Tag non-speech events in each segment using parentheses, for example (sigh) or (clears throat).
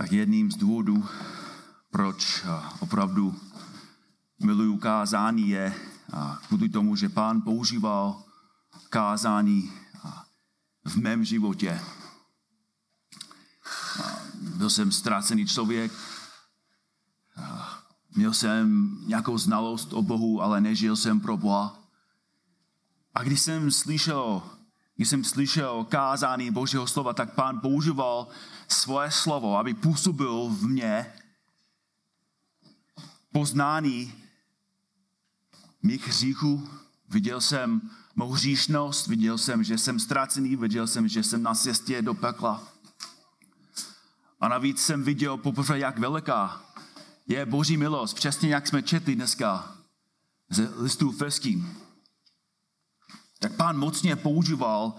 Tak jedním z důvodů, proč opravdu miluju kázání, je kvůli tomu, že pán používal kázání v mém životě. Byl jsem ztracený člověk, měl jsem nějakou znalost o Bohu, ale nežil jsem pro Boha. A když jsem slyšel, když jsem slyšel kázání Božího slova, tak pán používal svoje slovo, aby působil v mně poznání mých hříchů. Viděl jsem mou hříšnost, viděl jsem, že jsem ztracený, viděl jsem, že jsem na cestě do pekla. A navíc jsem viděl poprvé, jak veliká je boží milost, přesně jak jsme četli dneska z listů Feským. Tak pán mocně používal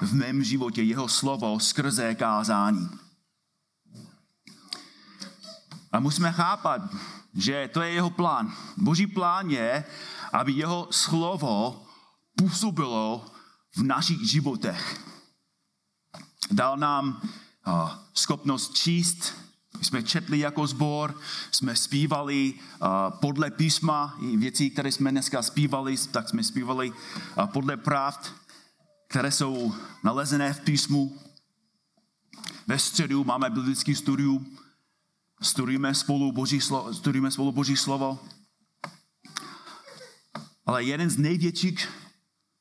v mém životě jeho slovo skrze kázání. A musíme chápat, že to je jeho plán. Boží plán je, aby jeho slovo působilo v našich životech. Dal nám schopnost číst, jsme četli jako sbor, jsme zpívali uh, podle písma, věcí, které jsme dneska zpívali, tak jsme zpívali uh, podle pravd, které jsou nalezené v písmu. Ve středu máme biblický studium, studujeme spolu Boží slovo, studujeme spolu Boží slovo. Ale jeden z největších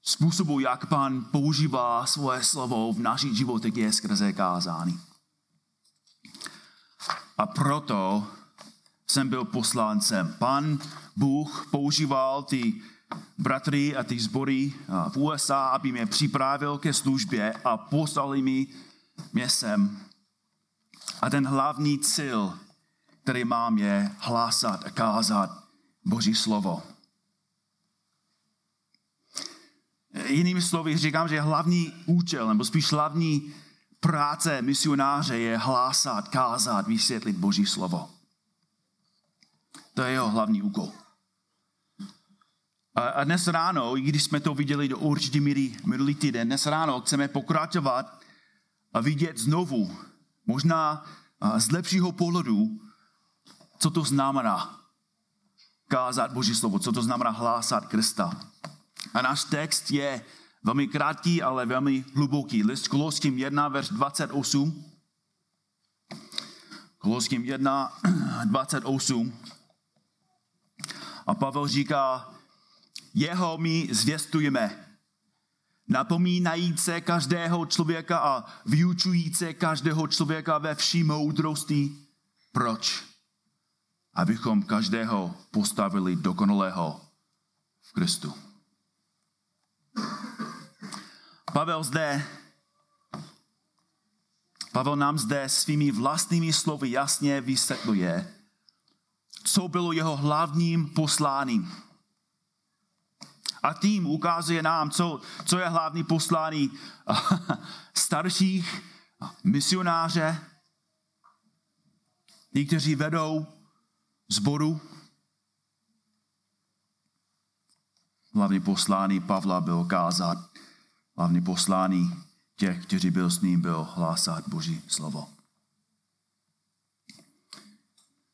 způsobů, jak pán používá svoje slovo v našich životech, je skrze kázání. A proto jsem byl posláncem. Pan Bůh používal ty bratry a ty sbory v USA, aby mě připravil ke službě a poslali mi mě sem. A ten hlavní cíl, který mám, je hlásat a kázat Boží slovo. Jinými slovy říkám, že hlavní účel, nebo spíš hlavní práce misionáře je hlásat, kázat, vysvětlit Boží slovo. To je jeho hlavní úkol. A dnes ráno, i když jsme to viděli do určitý míry minulý týden, dnes ráno chceme pokračovat a vidět znovu, možná z lepšího pohledu, co to znamená kázat Boží slovo, co to znamená hlásat Krista. A náš text je velmi krátký, ale velmi hluboký. List Koloským 1, verš 28. Koloským 1, 28. (clears throat) A Pavel říká, jeho my zvěstujeme, napomínajíce každého člověka a vyučujíce každého člověka ve vší moudrosti. Proč? Abychom každého postavili dokonalého v Kristu. Pavel zde Pavel nám zde svými vlastními slovy jasně vysvětluje, co bylo jeho hlavním posláním. A tím ukazuje nám, co, co je hlavní poslání starších misionáře, tí, kteří vedou zboru. Hlavní poslání Pavla byl kázat hlavní poslání těch, kteří byl s ním, byl hlásat Boží slovo.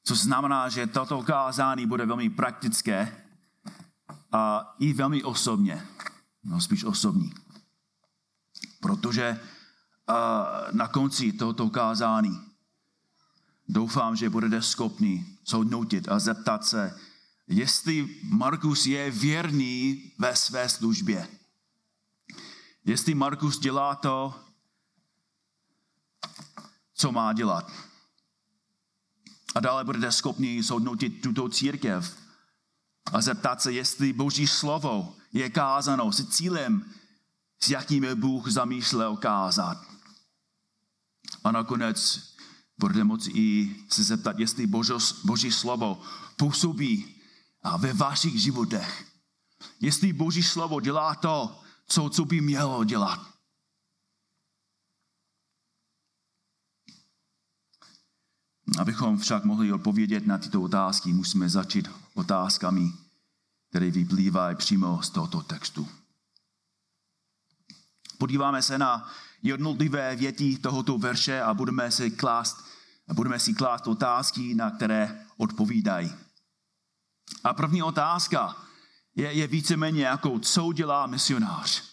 Co znamená, že toto kázání bude velmi praktické a i velmi osobně. No spíš osobní. Protože na konci tohoto kázání doufám, že budete schopni zhodnotit a zeptat se, jestli Markus je věrný ve své službě. Jestli Markus dělá to, co má dělat. A dále budete schopni zhodnotit tuto církev a zeptat se, jestli Boží slovo je kázáno s cílem, s jakým je Bůh zamýšlel kázat. A nakonec budete moci i se zeptat, jestli Boží, Boží slovo působí ve vašich životech. Jestli Boží slovo dělá to, co, co by mělo dělat. Abychom však mohli odpovědět na tyto otázky, musíme začít otázkami, které vyplývají přímo z tohoto textu. Podíváme se na jednotlivé věty tohoto verše a budeme se klást budeme si klást otázky, na které odpovídají. A první otázka je, je víceméně jako, co dělá misionář?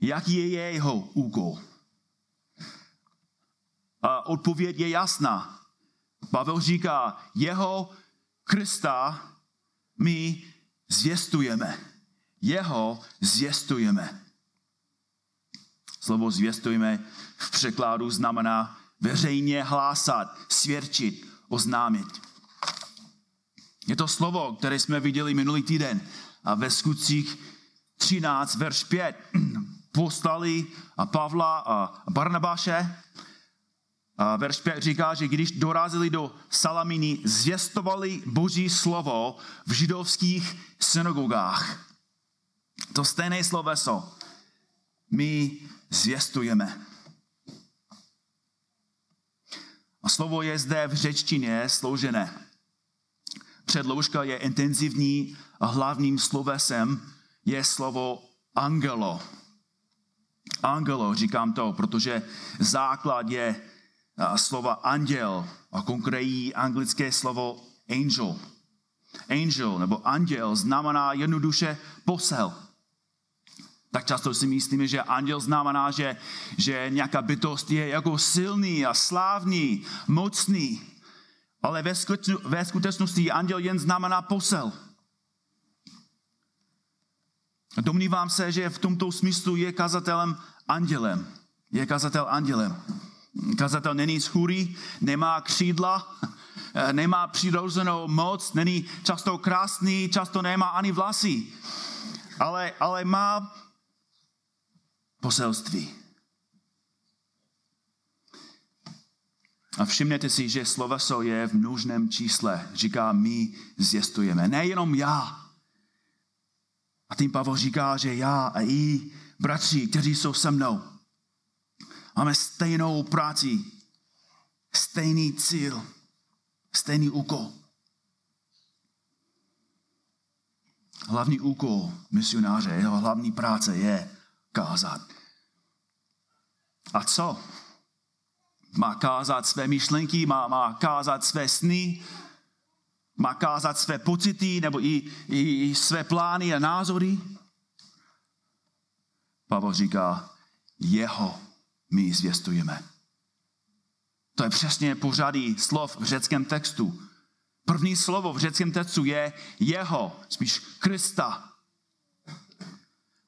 Jaký je jeho úkol? A odpověď je jasná. Pavel říká, jeho Krista my zvěstujeme. Jeho zvěstujeme. Slovo zvěstujeme v překládu znamená veřejně hlásat, svědčit, oznámit. Je to slovo, které jsme viděli minulý týden a ve skutcích 13, verš 5. (clears throat) Poslali a Pavla a Barnabáše. A verš 5 říká, že když dorazili do Salaminy, zvěstovali boží slovo v židovských synagogách. To stejné sloveso my zvěstujeme. A slovo je zde v řečtině složené. Předloužka je intenzivní a hlavním slovesem je slovo angelo. Angelo, říkám to, protože základ je slova anděl a konkrétní anglické slovo angel. Angel nebo anděl znamená jednoduše posel. Tak často si myslíme, že anděl znamená, že, že nějaká bytost je jako silný a slávný, mocný. Ale ve, ve skutečnosti anděl jen znamená posel. Domnívám se, že v tomto smyslu je kazatelem andělem. Je kazatel andělem. Kazatel není schůrý, nemá křídla, (laughs) nemá přirozenou moc, není často krásný, často nemá ani vlasy. Ale, ale má poselství. A všimněte si, že sloveso je v množném čísle. Říká, my zjistujeme. Nejenom já. A tím Pavel říká, že já a i bratři, kteří jsou se mnou, máme stejnou práci, stejný cíl, stejný úkol. Hlavní úkol misionáře, jeho hlavní práce je kázat. A co? Má kázat své myšlenky, má, má kázat své sny, má kázat své pocity nebo i, i, i své plány a názory. Pavel říká, jeho my zvěstujeme. To je přesně pořadí slov v řeckém textu. První slovo v řeckém textu je jeho, spíš Krista.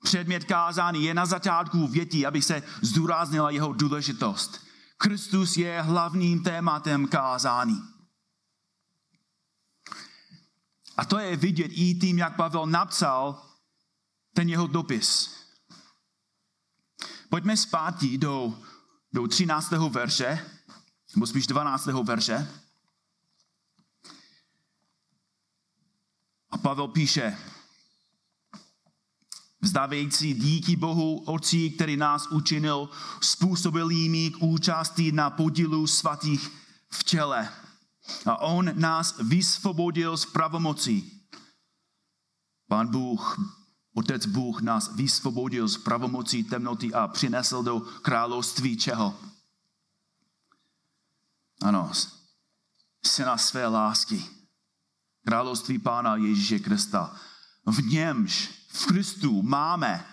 Předmět kázání je na začátku větí, aby se zdůraznila jeho důležitost. Kristus je hlavním tématem kázání. A to je vidět i tím, jak Pavel napsal ten jeho dopis. Pojďme zpátky do, do 13. verše, nebo spíš 12. verše. A Pavel píše, Vzdávající díky Bohu Otci, který nás učinil způsobilými k účasti na podílu svatých v těle. A on nás vysvobodil z pravomocí. Pán Bůh, Otec Bůh nás vysvobodil z pravomocí temnoty a přinesl do království čeho? Ano, syna své lásky. Království Pána Ježíše Krista. V němž v Kristu máme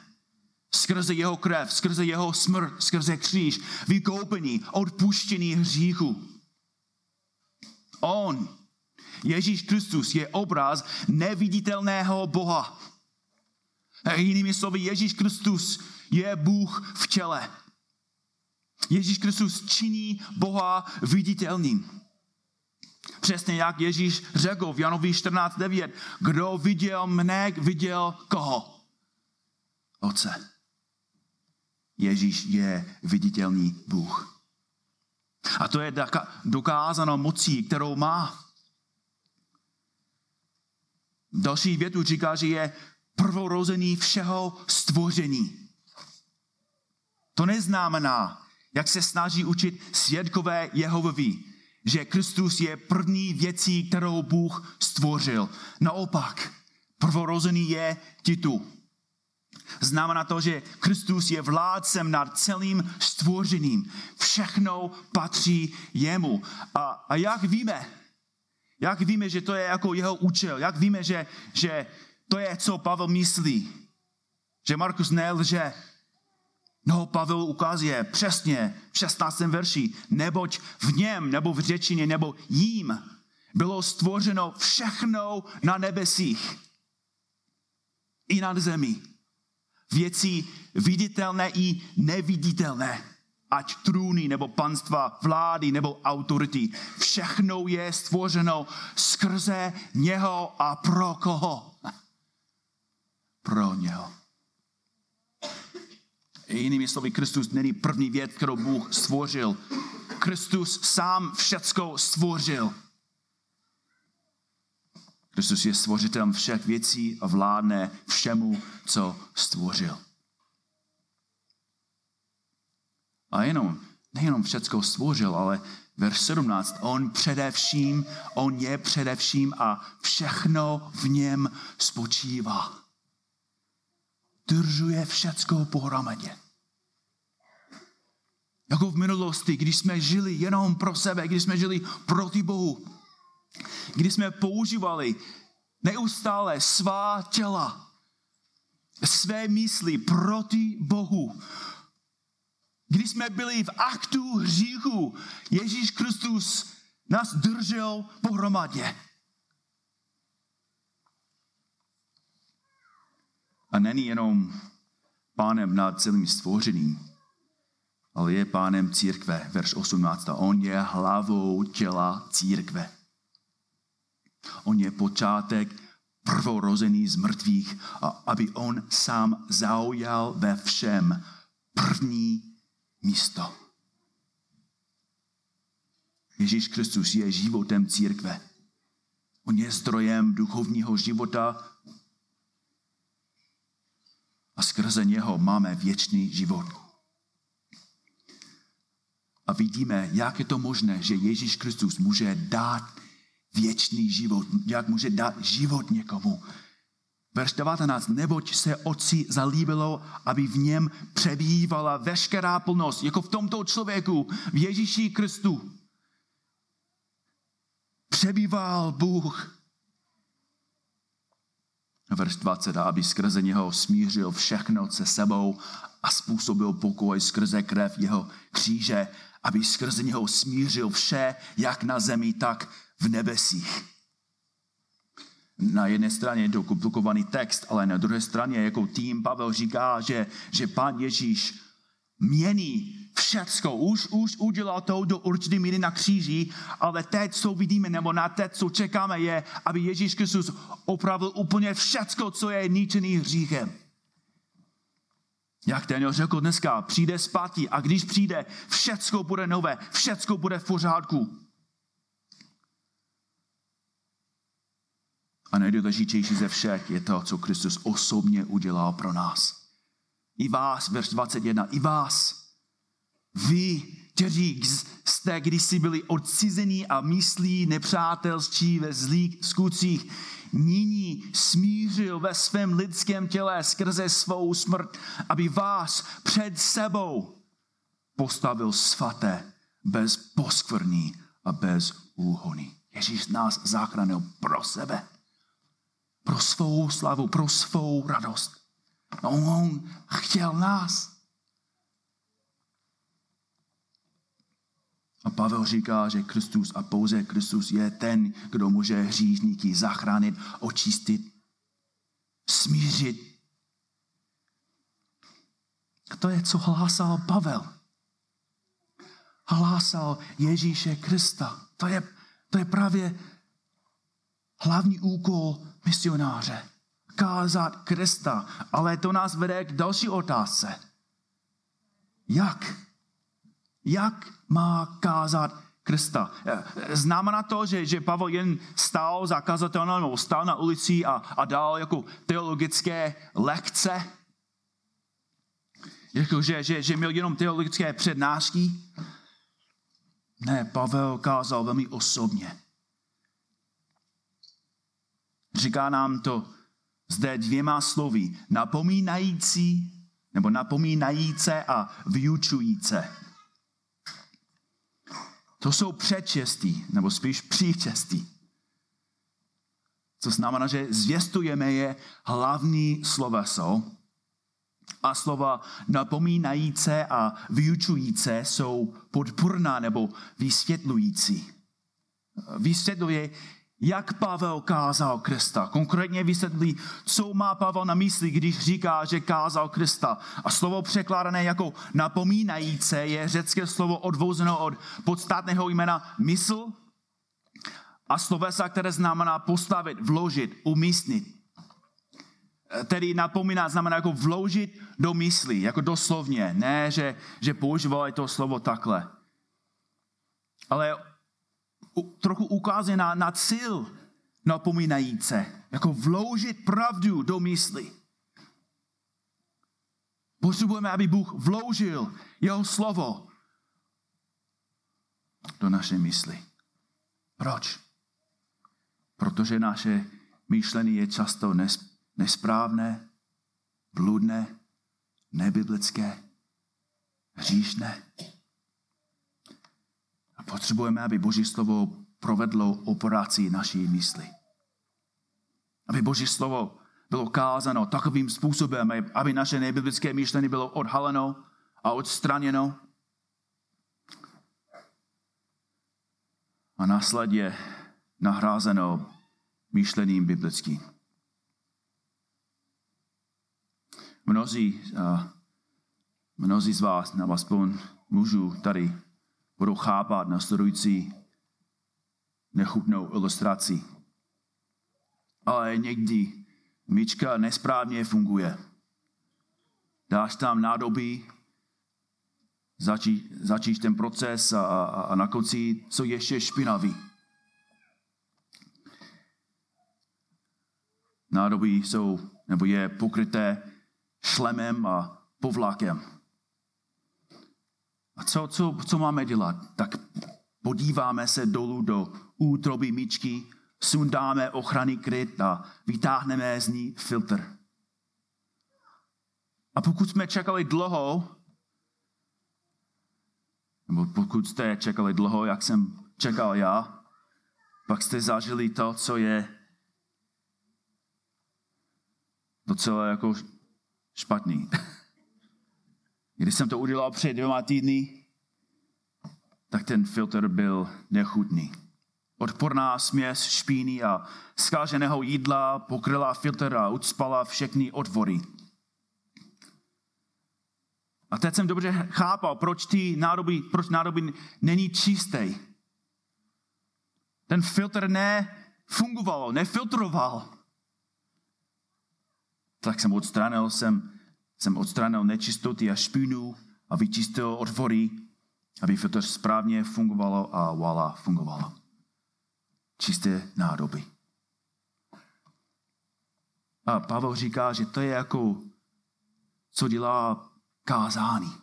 skrze jeho krev, skrze jeho smrt, skrze kříž, vykoupení, odpuštění hříchu. On, Ježíš Kristus, je obraz neviditelného Boha. Jinými slovy, Ježíš Kristus je Bůh v těle. Ježíš Kristus činí Boha viditelným. Přesně jak Ježíš řekl v Janovi 14.9. Kdo viděl mne, viděl koho? Oce. Ježíš je viditelný Bůh. A to je dokázáno mocí, kterou má. Další větu říká, že je prvorozený všeho stvoření. To neznamená, jak se snaží učit svědkové Jehovovi, že Kristus je první věcí, kterou Bůh stvořil. Naopak, prvorozený je titul. Znamená to, že Kristus je vládcem nad celým stvořeným. Všechno patří jemu. A, a jak víme, jak víme, že to je jako jeho účel, jak víme, že, že to je, co Pavel myslí, že Markus nelže, No, Pavel ukazuje přesně v 16. verši, neboť v něm, nebo v řečině, nebo jím bylo stvořeno všechno na nebesích i nad zemí. Věci viditelné i neviditelné. Ať trůny, nebo panstva, vlády, nebo autority. Všechno je stvořeno skrze něho a pro koho? Pro něho. Jinými slovy, Kristus není první věc, kterou Bůh stvořil. Kristus sám všecko stvořil. Kristus je stvořitelem všech věcí a vládne všemu, co stvořil. A jenom, nejenom všecko stvořil, ale verš 17, on především, on je především a všechno v něm spočívá. Držuje všecko pohromadě. Jako v minulosti, když jsme žili jenom pro sebe, když jsme žili proti Bohu. Když jsme používali neustále svá těla, své mysli proti Bohu. Když jsme byli v aktu hříchu, Ježíš Kristus nás držel pohromadě. A není jenom pánem nad celým stvořeným, ale je pánem církve, verš 18. On je hlavou těla církve. On je počátek prvorozený z mrtvých, a aby on sám zaujal ve všem první místo. Ježíš Kristus je životem církve. On je zdrojem duchovního života a skrze něho máme věčný život a vidíme, jak je to možné, že Ježíš Kristus může dát věčný život, jak může dát život někomu. Verš 19, neboť se otci zalíbilo, aby v něm přebývala veškerá plnost, jako v tomto člověku, v Ježíši Kristu. Přebýval Bůh. Verš 20, aby skrze něho smířil všechno se sebou a způsobil pokoj skrze krev jeho kříže aby skrze něho smířil vše, jak na zemi, tak v nebesích. Na jedné straně je to komplikovaný text, ale na druhé straně jako tým Pavel říká, že, že pán Ježíš mění všecko. Už, už udělal to do určité míry na kříži, ale teď, co vidíme, nebo na teď, co čekáme, je, aby Ježíš Kristus opravil úplně všecko, co je ničený hříchem. Jak Daniel řekl dneska, přijde zpátky a když přijde, všecko bude nové, všecko bude v pořádku. A nejdůležitější ze všech je to, co Kristus osobně udělal pro nás. I vás, verš 21, i vás. Vy, kteří jste kdysi byli odcizení a myslí nepřátelství ve zlých skutcích, nyní smířil ve svém lidském těle skrze svou smrt, aby vás před sebou postavil svaté, bez poskvrní a bez úhony. Ježíš nás zachránil pro sebe, pro svou slavu, pro svou radost. No, on chtěl nás. A Pavel říká, že Kristus a pouze Kristus je ten, kdo může hříšníky zachránit, očistit, smířit. A to je, co hlásal Pavel. Hlásal Ježíše Krista. To je, to je právě hlavní úkol misionáře. Kázat Krista. Ale to nás vede k další otázce. Jak? Jak má kázat Krista. Znamená to, že, že Pavel jen stál za kazatelem nebo stál na ulici a, a dal jako teologické lekce? Jako, že, že, že měl jenom teologické přednášky? Ne, Pavel kázal velmi osobně. Říká nám to zde dvěma slovy. Napomínající nebo napomínajíce a vyučujíce. To jsou předčestí, nebo spíš příčestí. Co znamená, že zvěstujeme je hlavní sloveso a slova napomínajíce a vyučujíce jsou podporná nebo vysvětlující. Vysvětluje, jak Pavel kázal Krista. Konkrétně vysvětlí, co má Pavel na mysli, když říká, že kázal Krista. A slovo překládané jako napomínající je řecké slovo odvozeno od podstatného jména mysl a slovesa, které znamená postavit, vložit, umístit. Tedy napomíná znamená jako vložit do mysli, jako doslovně. Ne, že, že používali to slovo takhle. Ale trochu ukazuje na, na cíl napomínajíce, jako vložit pravdu do mysli. Potřebujeme, aby Bůh vložil jeho slovo do naše mysli. Proč? Protože naše myšlení je často nesprávné, bludné, nebiblické, hříšné. Potřebujeme, aby Boží slovo provedlo operaci naší mysli. Aby Boží slovo bylo kázáno takovým způsobem, aby naše nebiblické myšlení bylo odhaleno a odstraněno. A následně nahrázeno myšlením biblickým. Mnozí, mnozí z vás, nebo aspoň mužů tady, budou chápat následující nechutnou ilustraci. Ale někdy myčka nesprávně funguje. Dáš tam nádobí, začí, začíš ten proces a, a, a na konci co ještě špinavý. Nádobí jsou, nebo je pokryté šlemem a povlakem. A co, co, co máme dělat? Tak podíváme se dolů do útroby míčky, sundáme ochrany kryt a vytáhneme z ní filtr. A pokud jsme čekali dlouho, nebo pokud jste čekali dlouho, jak jsem čekal já, pak jste zažili to, co je docela jako špatný. Když jsem to udělal před dvěma týdny, tak ten filtr byl nechutný. Odporná směs špíny a zkáženého jídla pokryla filtr a ucpala všechny otvory. A teď jsem dobře chápal, proč ty nádoby, proč nádoby není čistý. Ten filtr nefungoval, nefiltroval. Tak jsem odstranil jsem jsem odstranil nečistoty a špínu a vyčistil otvory, aby filtr správně fungovalo a voila, fungovalo. Čisté nádoby. A Pavel říká, že to je jako, co dělá kázání.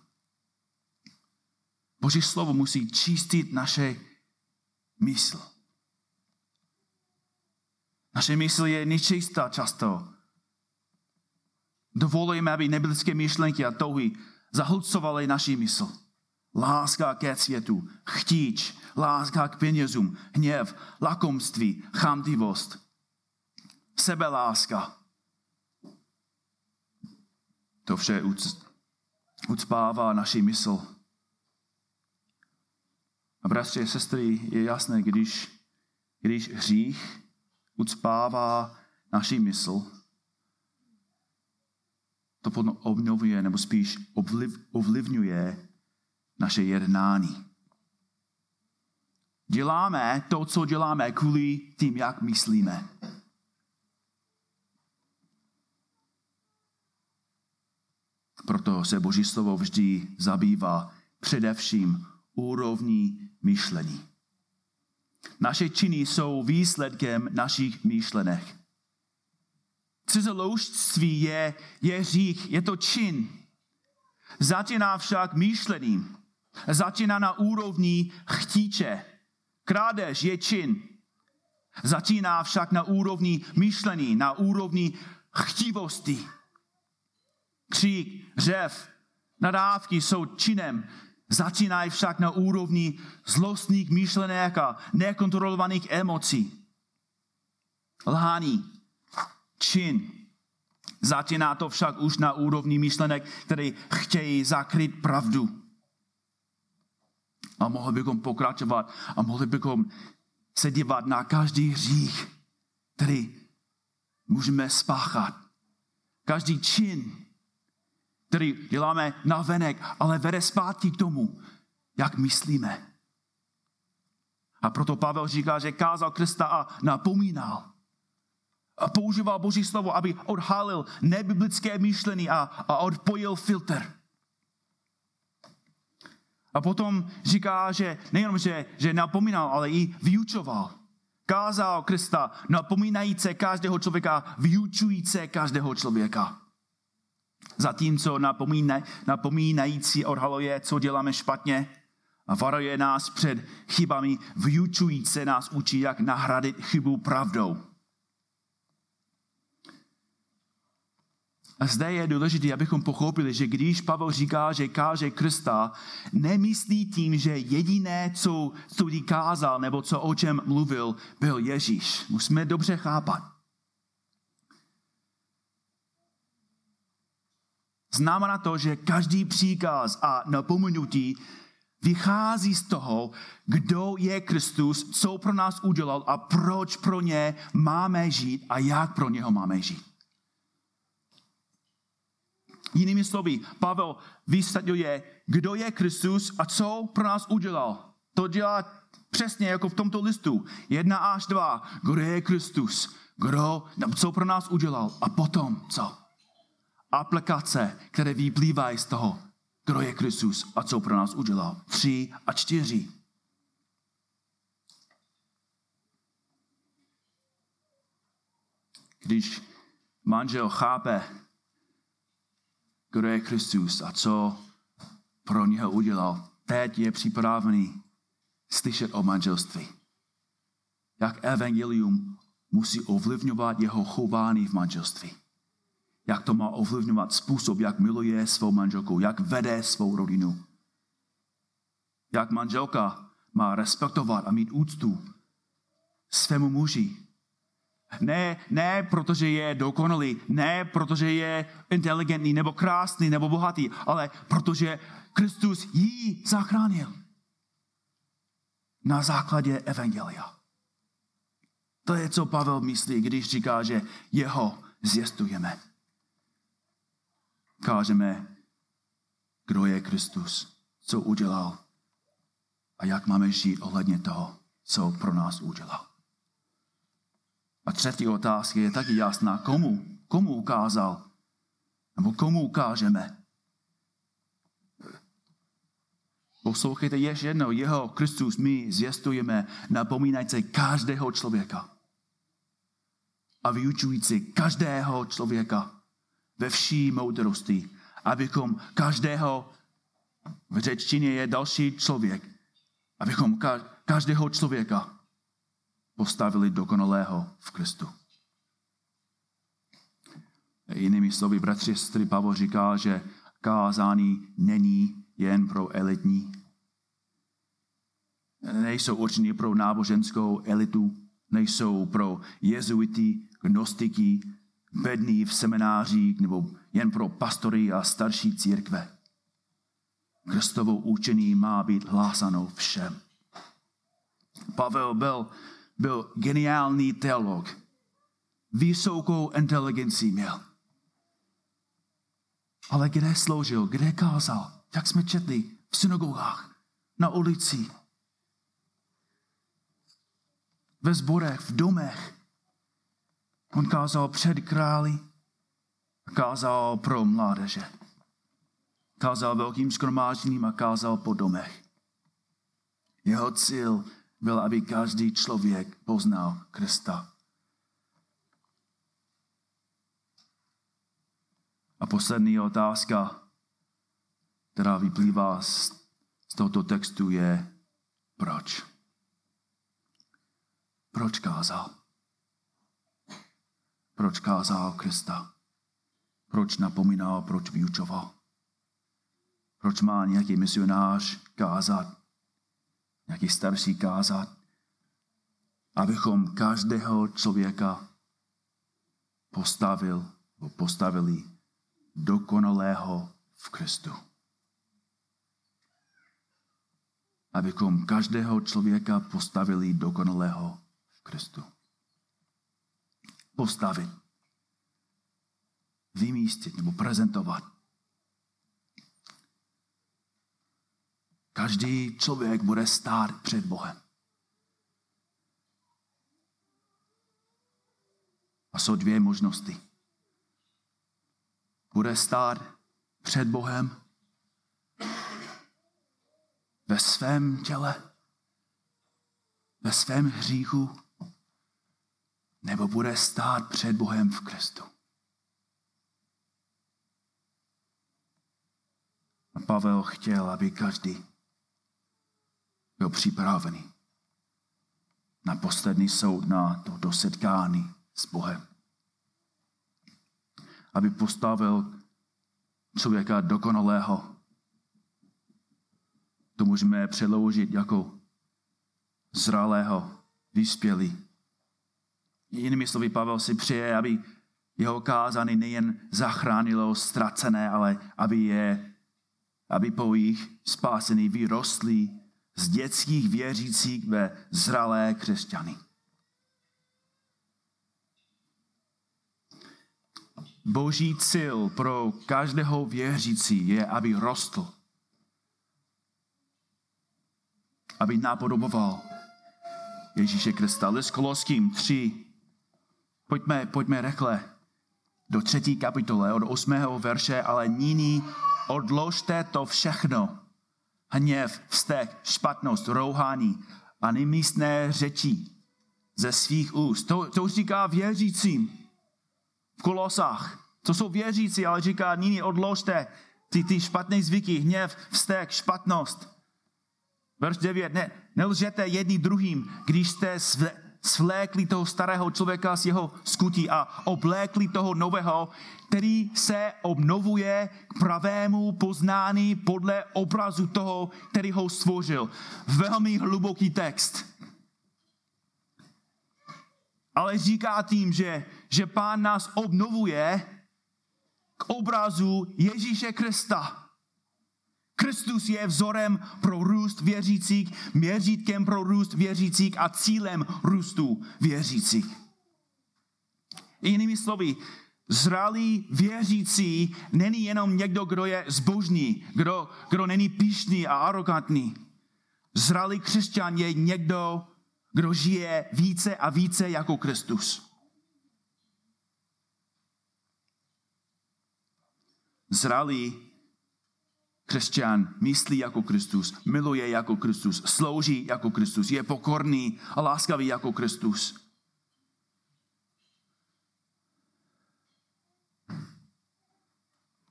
Boží slovo musí čistit naše mysl. Naše mysl je nečistá často. Dovolujeme, aby nebiblické myšlenky a touhy zahlcovaly naši mysl. Láska ke světu, chtíč, láska k penězům, hněv, lakomství, chamtivost, sebeláska. To vše ucpává naši mysl. A bratři a sestry, je jasné, když, když hřích ucpává naši mysl, to obnovuje, nebo spíš ovliv, ovlivňuje naše jednání. Děláme to, co děláme kvůli tím, jak myslíme. Proto se Boží slovo vždy zabývá především úrovní myšlení. Naše činy jsou výsledkem našich myšlenek. Cizoloužství je, je řích, je to čin. Začíná však myšlením. Začíná na úrovni chtíče. Krádež je čin. Začíná však na úrovni myšlení, na úrovni chtivosti. Křík, řev, nadávky jsou činem, začínají však na úrovni zlostných myšlenek a nekontrolovaných emocí. Lhání, čin. Začíná to však už na úrovni myšlenek, které chtějí zakryt pravdu. A mohli bychom pokračovat a mohli bychom se dívat na každý hřích, který můžeme spáchat. Každý čin, který děláme na venek, ale vede zpátky k tomu, jak myslíme. A proto Pavel říká, že kázal Krista a napomínal. Používal Boží slovo, aby odhalil nebiblické myšlení a, a odpojil filtr. A potom říká, že nejenom, že, že napomínal, ale i vyučoval. Kázal Krista, napomínající každého člověka, vyučující každého člověka. Zatímco napomíne, napomínající odhaluje, co děláme špatně a varuje nás před chybami, vyučující nás učí, jak nahradit chybu pravdou. A zde je důležité, abychom pochopili, že když Pavel říká, že káže Krista, nemyslí tím, že jediné, co, co kázal nebo co o čem mluvil, byl Ježíš. Musíme dobře chápat. Znamená to, že každý příkaz a napomenutí vychází z toho, kdo je Kristus, co pro nás udělal a proč pro ně máme žít a jak pro něho máme žít. Jinými slovy, Pavel vysvětluje, kdo je Kristus a co pro nás udělal. To dělá přesně jako v tomto listu. Jedna až dva. Kdo je Kristus? Kdo, co pro nás udělal? A potom co? Aplikace, které vyplývají z toho, kdo je Kristus a co pro nás udělal. Tři a čtyři. Když manžel chápe, kdo je Kristus a co pro něho udělal. Teď je připravený slyšet o manželství. Jak evangelium musí ovlivňovat jeho chování v manželství. Jak to má ovlivňovat způsob, jak miluje svou manželku, jak vede svou rodinu. Jak manželka má respektovat a mít úctu svému muži, ne, ne protože je dokonalý, ne protože je inteligentní, nebo krásný, nebo bohatý, ale protože Kristus ji zachránil. Na základě Evangelia. To je, co Pavel myslí, když říká, že jeho zjistujeme. Kážeme, kdo je Kristus, co udělal a jak máme žít ohledně toho, co pro nás udělal. A třetí otázka je taky jasná. Komu? Komu ukázal? Nebo komu ukážeme? Poslouchejte ještě jednou. Jeho Kristus my zjistujeme napomínající každého člověka. A vyučující každého člověka ve vší moudrosti, abychom každého, v řečtině je další člověk, abychom každého člověka postavili dokonalého v Kristu. Jinými slovy, bratři, sestry, Pavel říká, že kázání není jen pro elitní. Nejsou určení pro náboženskou elitu, nejsou pro jezuity, gnostiky, bední v seminářích nebo jen pro pastory a starší církve. Kristovou učení má být hlásanou všem. Pavel byl byl geniální teolog. Vysokou inteligenci měl. Ale kde sloužil, kde kázal, jak jsme četli, v synagogách, na ulici, ve zborech, v domech. On kázal před králi, kázal pro mládeže. Kázal velkým skromážděním a kázal po domech. Jeho cíl byl, aby každý člověk poznal Krista. A poslední otázka, která vyplývá z, z tohoto textu, je proč? Proč kázal? proč kázal Krista, proč napomínal, proč vyučoval, proč má nějaký misionář kázat, nějaký starší kázat, abychom každého člověka postavil, postavili dokonalého v Kristu. Abychom každého člověka postavili dokonalého v Kristu. Postavit. Vymístit nebo prezentovat. Každý člověk bude stát před Bohem. A jsou dvě možnosti. Bude stát před Bohem ve svém těle, ve svém hříchu, nebo bude stát před Bohem v Kristu. A Pavel chtěl, aby každý byl připravený na poslední soud, na toto setkání s Bohem. Aby postavil člověka dokonalého. To můžeme přeložit jako zralého, vyspělý. Jinými slovy, Pavel si přeje, aby jeho kázání nejen zachránilo ztracené, ale aby je, aby po jich spásený vyrostli z dětských věřících ve zralé křesťany. Boží cíl pro každého věřící je, aby rostl. Aby napodoboval Ježíše Krista. List Koloským 3. Pojďme, pojďme rychle do třetí kapitole od osmého verše, ale nyní odložte to všechno. Hněv, vztek, špatnost, rouhání a nemístné řeči ze svých úst. To, to říká věřícím v Kolosách. To jsou věřící, ale říká, nyní odložte ty, ty špatné zvyky, hněv, vztek, špatnost. Verš 9. Ne, nelžete jedni druhým, když jste svlékli toho starého člověka z jeho skutí a oblékli toho nového, který se obnovuje k pravému poznání podle obrazu toho, který ho stvořil. Velmi hluboký text. Ale říká tím, že, že pán nás obnovuje k obrazu Ježíše Krista. Kristus je vzorem pro růst věřících, měřítkem pro růst věřících a cílem růstu věřících. Jinými slovy, zralý věřící není jenom někdo, kdo je zbožný, kdo, kdo není pišný a arrogantní. Zralý křesťan je někdo, kdo žije více a více jako Kristus. Zralý křesťan myslí jako Kristus, miluje jako Kristus, slouží jako Kristus, je pokorný a láskavý jako Kristus.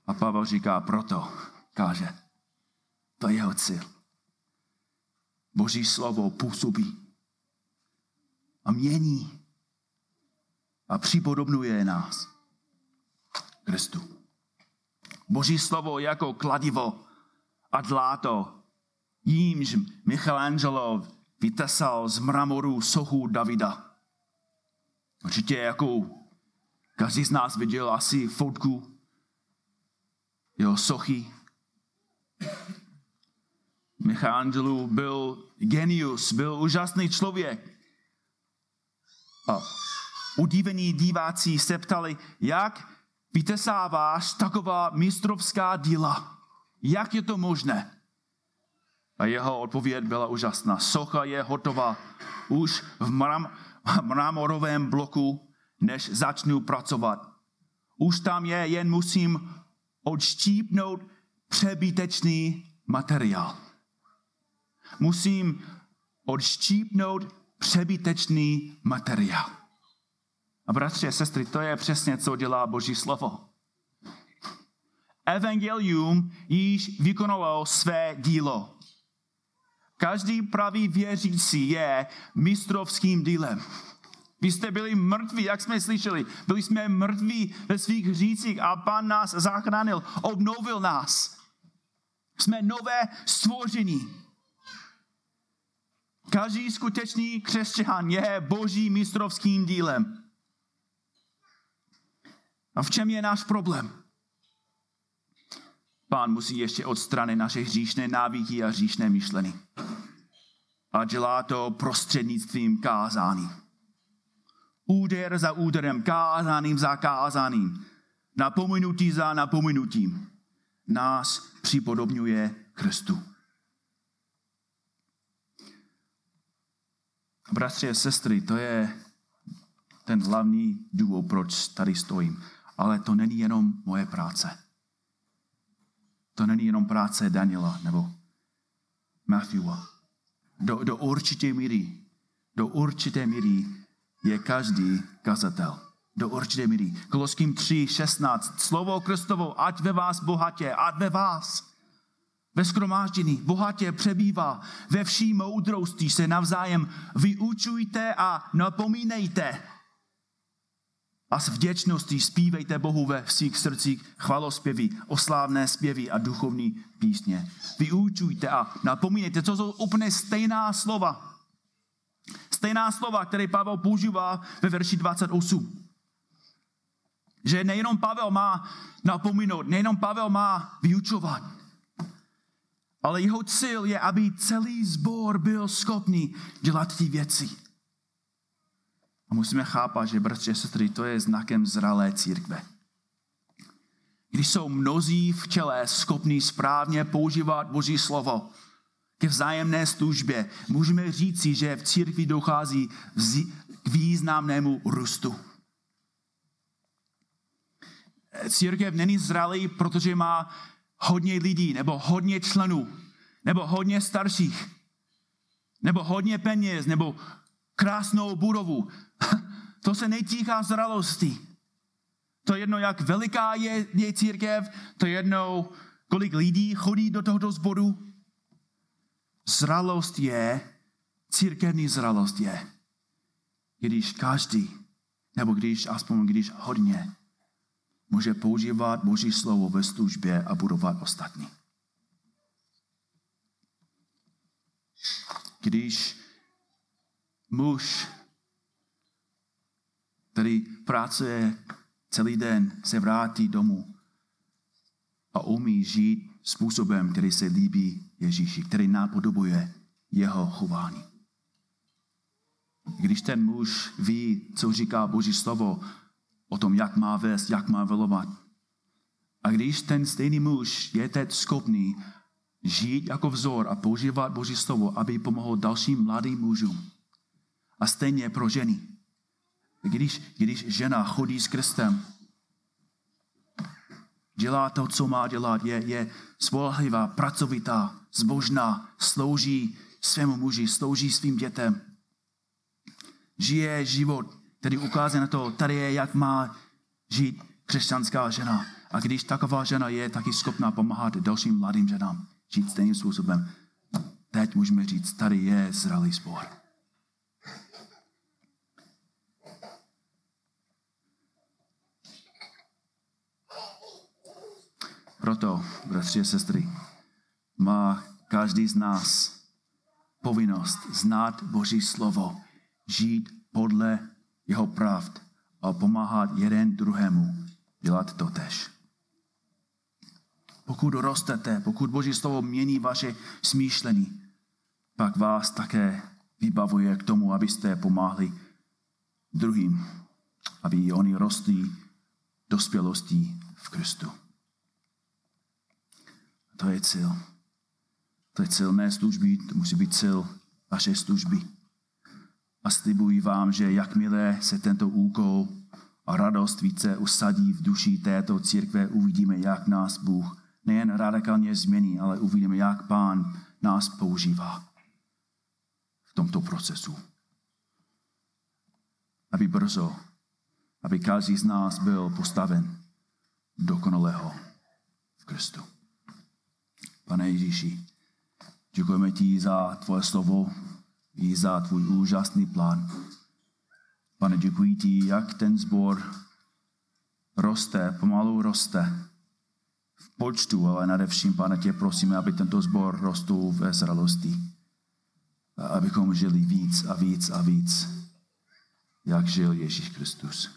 A Pavel říká, proto káže. To je jeho cíl. Boží slovo působí a mění a připodobňuje nás Kristu. Boží slovo jako kladivo a dláto, jímž Michelangelo vytesal z mramoru sochu Davida. Určitě jako každý z nás viděl asi fotku jeho sochy. Michelangelo byl genius, byl úžasný člověk. A udívení diváci se ptali, jak vytesáváš taková mistrovská díla. Jak je to možné? A jeho odpověď byla úžasná. Socha je hotová už v mram, mramorovém bloku, než začnu pracovat. Už tam je, jen musím odštípnout přebytečný materiál. Musím odštípnout přebytečný materiál. A bratři a sestry, to je přesně, co dělá Boží slovo. Evangelium již vykonalo své dílo. Každý pravý věřící je mistrovským dílem. Vy jste byli mrtví, jak jsme slyšeli. Byli jsme mrtví ve svých hřících a Pán nás zachránil, obnovil nás. Jsme nové stvoření. Každý skutečný křesťan je boží mistrovským dílem. A v čem je náš problém? Pán musí ještě odstranit naše hříšné návyky a hříšné myšlení. A dělá to prostřednictvím kázání. Úder za úderem, kázaným za kázaným, napomenutí za napomenutím. Nás připodobňuje Kristu. Bratři a sestry, to je ten hlavní důvod, proč tady stojím. Ale to není jenom moje práce. To není jenom práce Daniela nebo Matthewa. Do, do určité míry, do určité míry je každý kazatel. Do určité míry. Koloským 3, 16. Slovo Kristovo, ať ve vás bohatě, ať ve vás. Ve skromáždění bohatě přebývá. Ve vší moudrosti se navzájem vyučujte a napomínejte a s vděčností zpívejte Bohu ve svých srdcích chvalospěvy, oslávné zpěvy a duchovní písně. Vyučujte a napomínejte, to jsou úplně stejná slova. Stejná slova, které Pavel používá ve verši 28. Že nejenom Pavel má napomínout, nejenom Pavel má vyučovat, ale jeho cíl je, aby celý sbor byl schopný dělat ty věci. A musíme chápat, že bratři a sestry, to je znakem zralé církve. Když jsou mnozí v čele schopní správně používat Boží slovo ke vzájemné službě, můžeme říci, že v církvi dochází k významnému růstu. Církev není zralý, protože má hodně lidí, nebo hodně členů, nebo hodně starších, nebo hodně peněz, nebo krásnou budovu. (laughs) To se netýká zralosti. To je jedno, jak veliká je, je církev, to je jedno, kolik lidí chodí do tohoto zboru. Zralost je, církevní zralost je, když každý, nebo když aspoň když hodně, může používat Boží slovo ve službě a budovat ostatní. Když muž který pracuje celý den, se vrátí domů a umí žít způsobem, který se líbí Ježíši, který napodobuje jeho chování. Když ten muž ví, co říká Boží slovo o tom, jak má vést, jak má velovat, a když ten stejný muž je teď schopný žít jako vzor a používat Boží slovo, aby pomohl dalším mladým mužům. A stejně pro ženy. Když, když žena chodí s Kristem, dělá to, co má dělat, je, je spolehlivá, pracovitá, zbožná, slouží svému muži, slouží svým dětem. Žije život, který ukazuje na to, tady je, jak má žít křesťanská žena. A když taková žena je taky schopná pomáhat dalším mladým ženám žít stejným způsobem, teď můžeme říct, tady je zralý spor. Proto, bratři a sestry, má každý z nás povinnost znát Boží slovo, žít podle jeho pravd a pomáhat jeden druhému dělat to tež. Pokud rostete, pokud Boží slovo mění vaše smýšlení, pak vás také vybavuje k tomu, abyste pomáhli druhým, aby oni rostli dospělostí v Kristu. To je cíl. To je cíl mé služby, to musí být cíl vaše služby. A slibuji vám, že jakmile se tento úkol a radost více usadí v duši této církve, uvidíme, jak nás Bůh nejen radikálně změní, ale uvidíme, jak Pán nás používá v tomto procesu. Aby brzo, aby každý z nás byl postaven dokonalého v Kristu. Pane Ježíši, děkujeme ti za tvoje slovo i za tvůj úžasný plán. Pane, děkuji ti, jak ten sbor roste, pomalu roste v počtu, ale nadevším, pane, tě prosíme, aby tento sbor rostl ve zralosti. Abychom žili víc a víc a víc, jak žil Ježíš Kristus.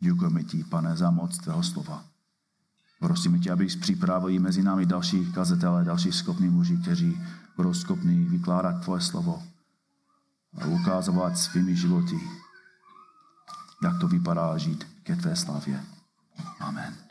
Děkujeme ti, pane, za moc tvého slova. Prosíme tě, abys připravil mezi námi další kazatele, další schopní muži, kteří budou schopni vykládat tvoje slovo a ukázovat svými životy, jak to vypadá žít ke tvé slavě. Amen.